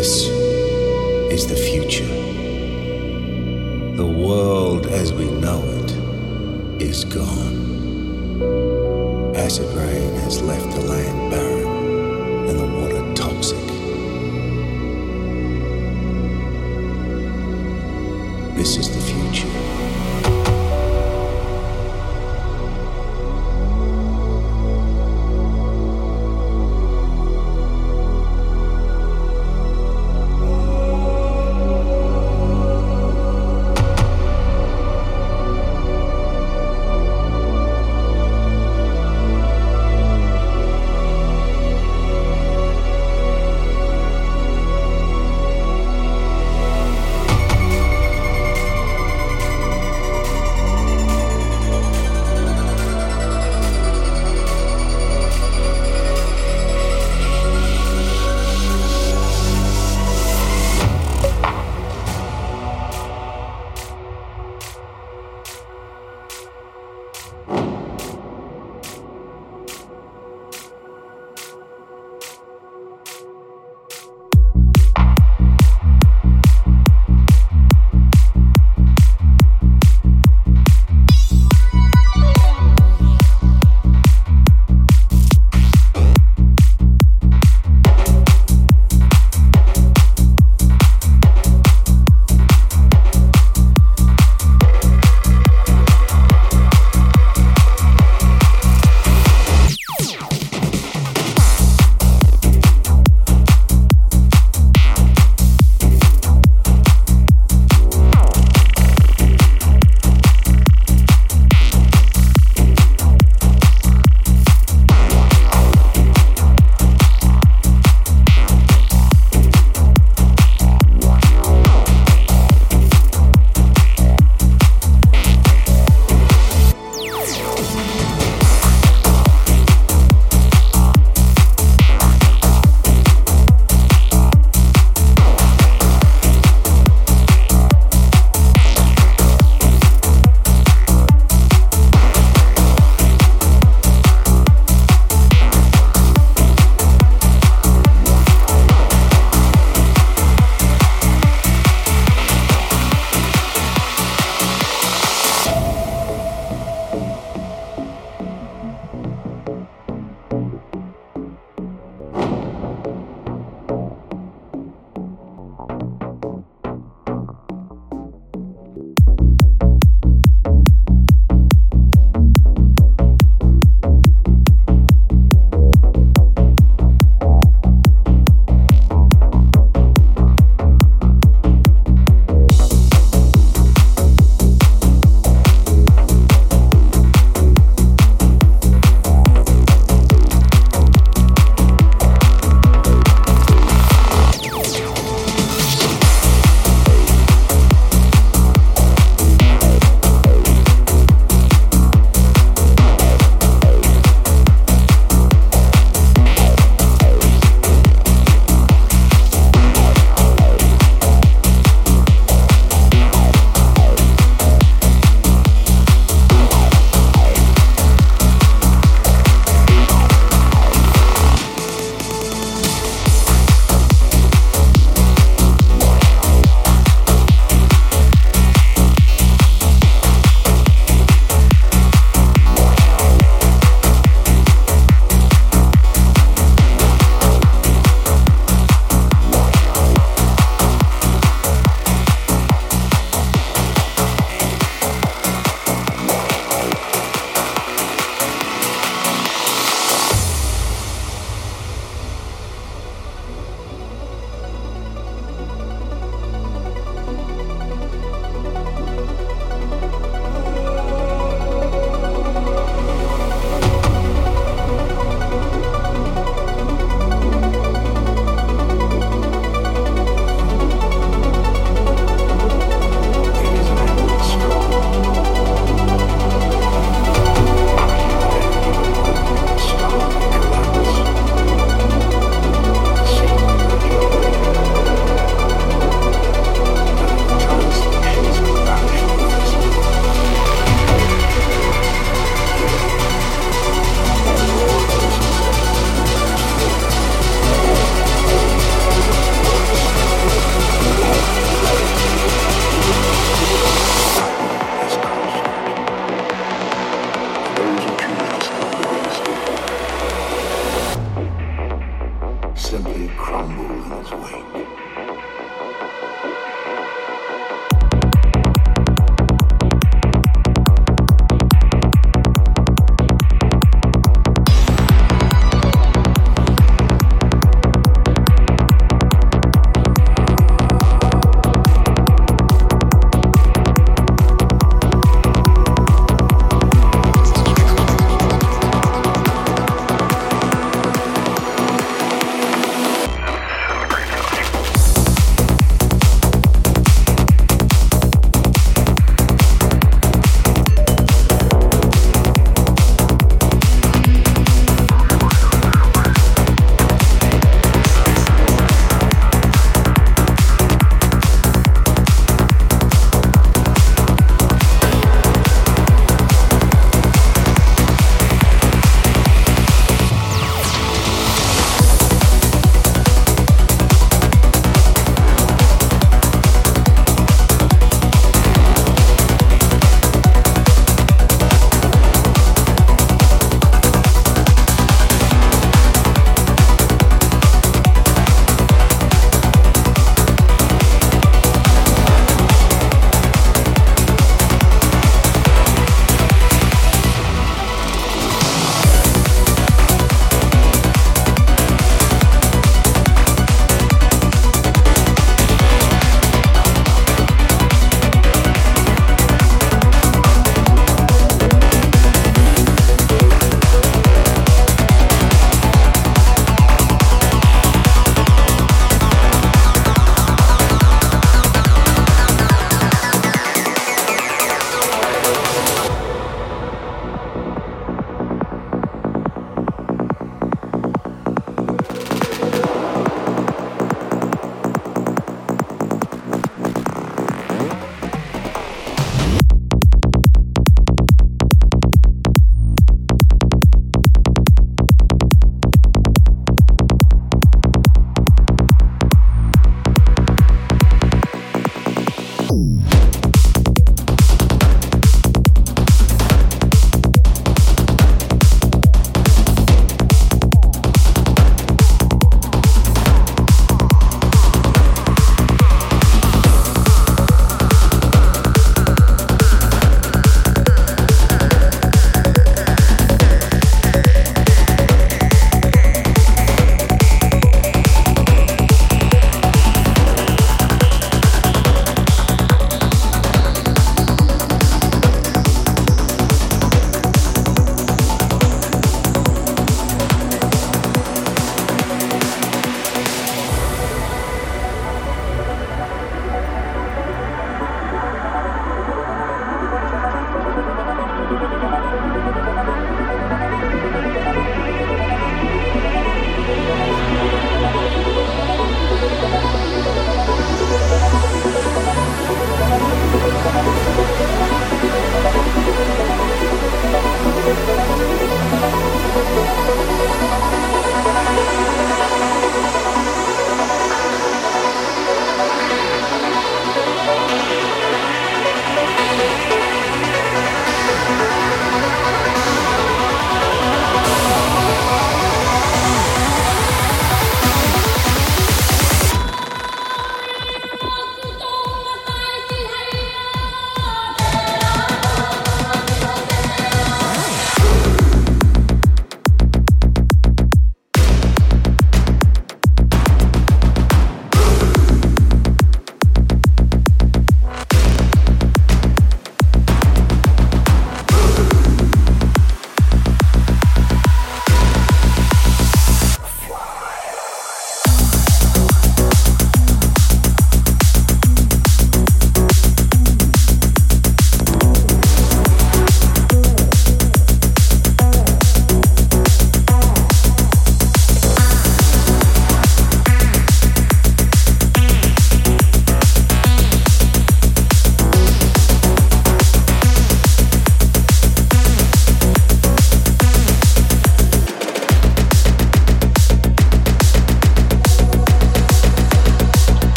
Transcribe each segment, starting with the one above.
esse.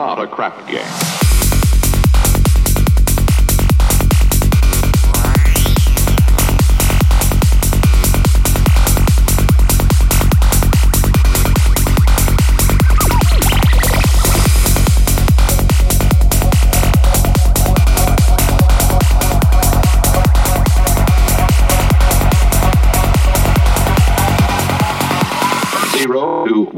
Not a crap game. Zero to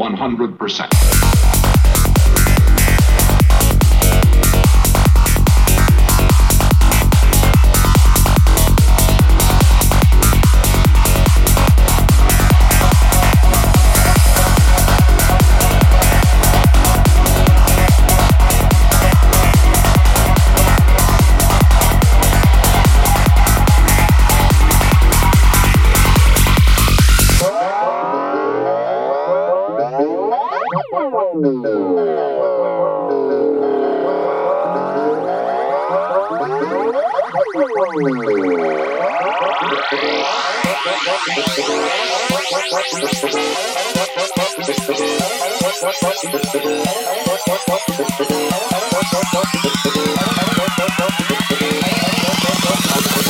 100%. Simulation.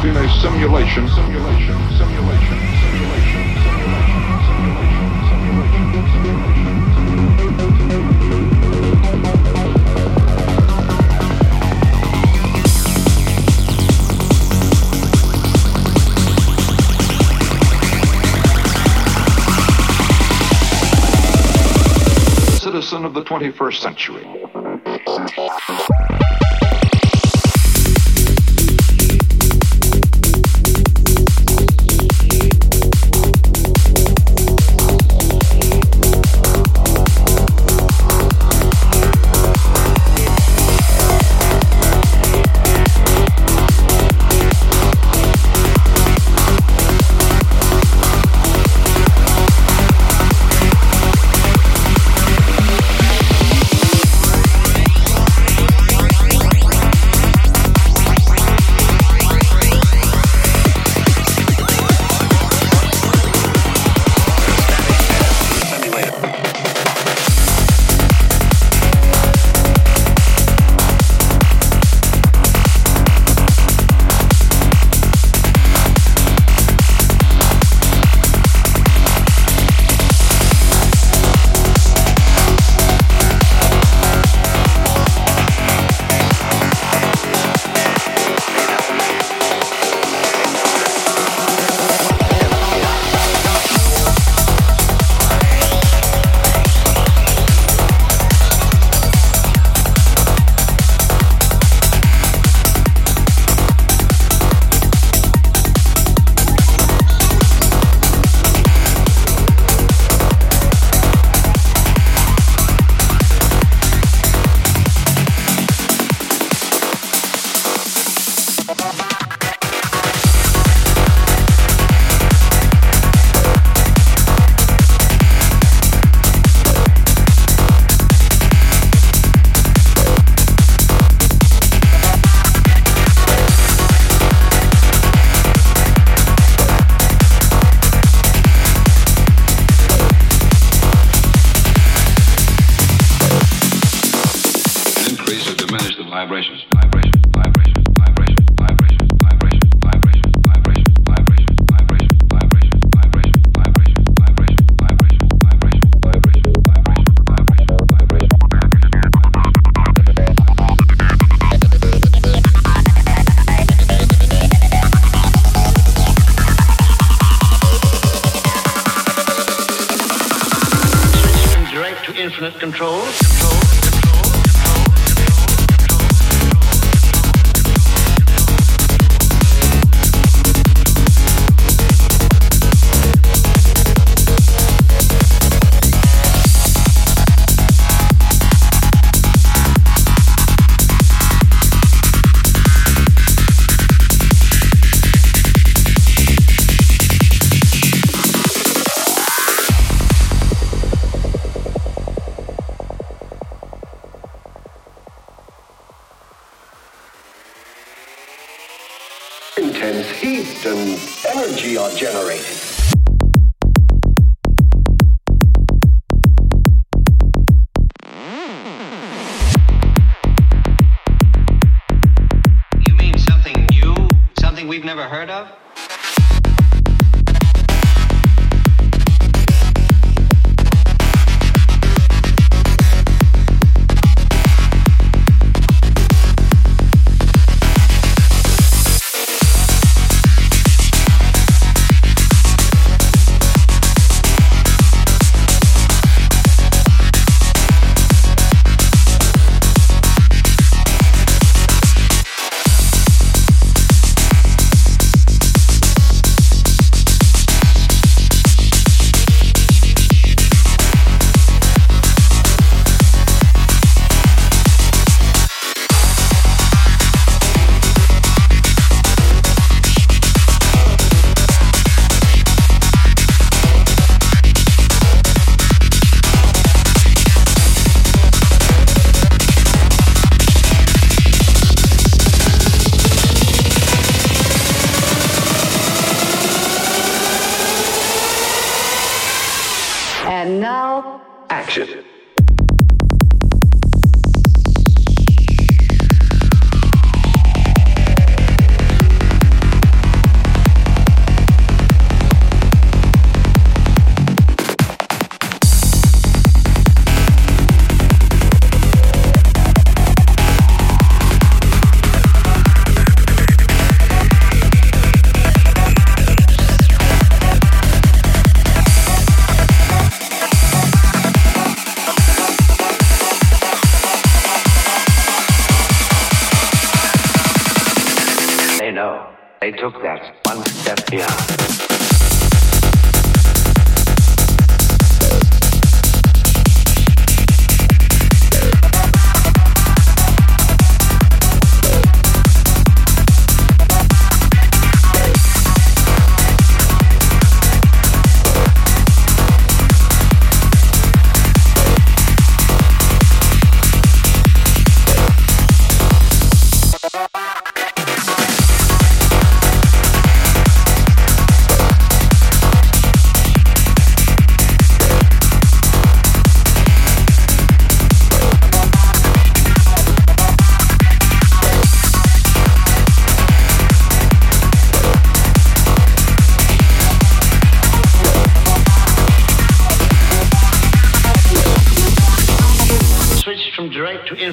Conducting a simulation. Simulation. Simulation. Simulation. Simulation. Simulation. Simulation. Citizen of the 21st century.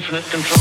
Control, control.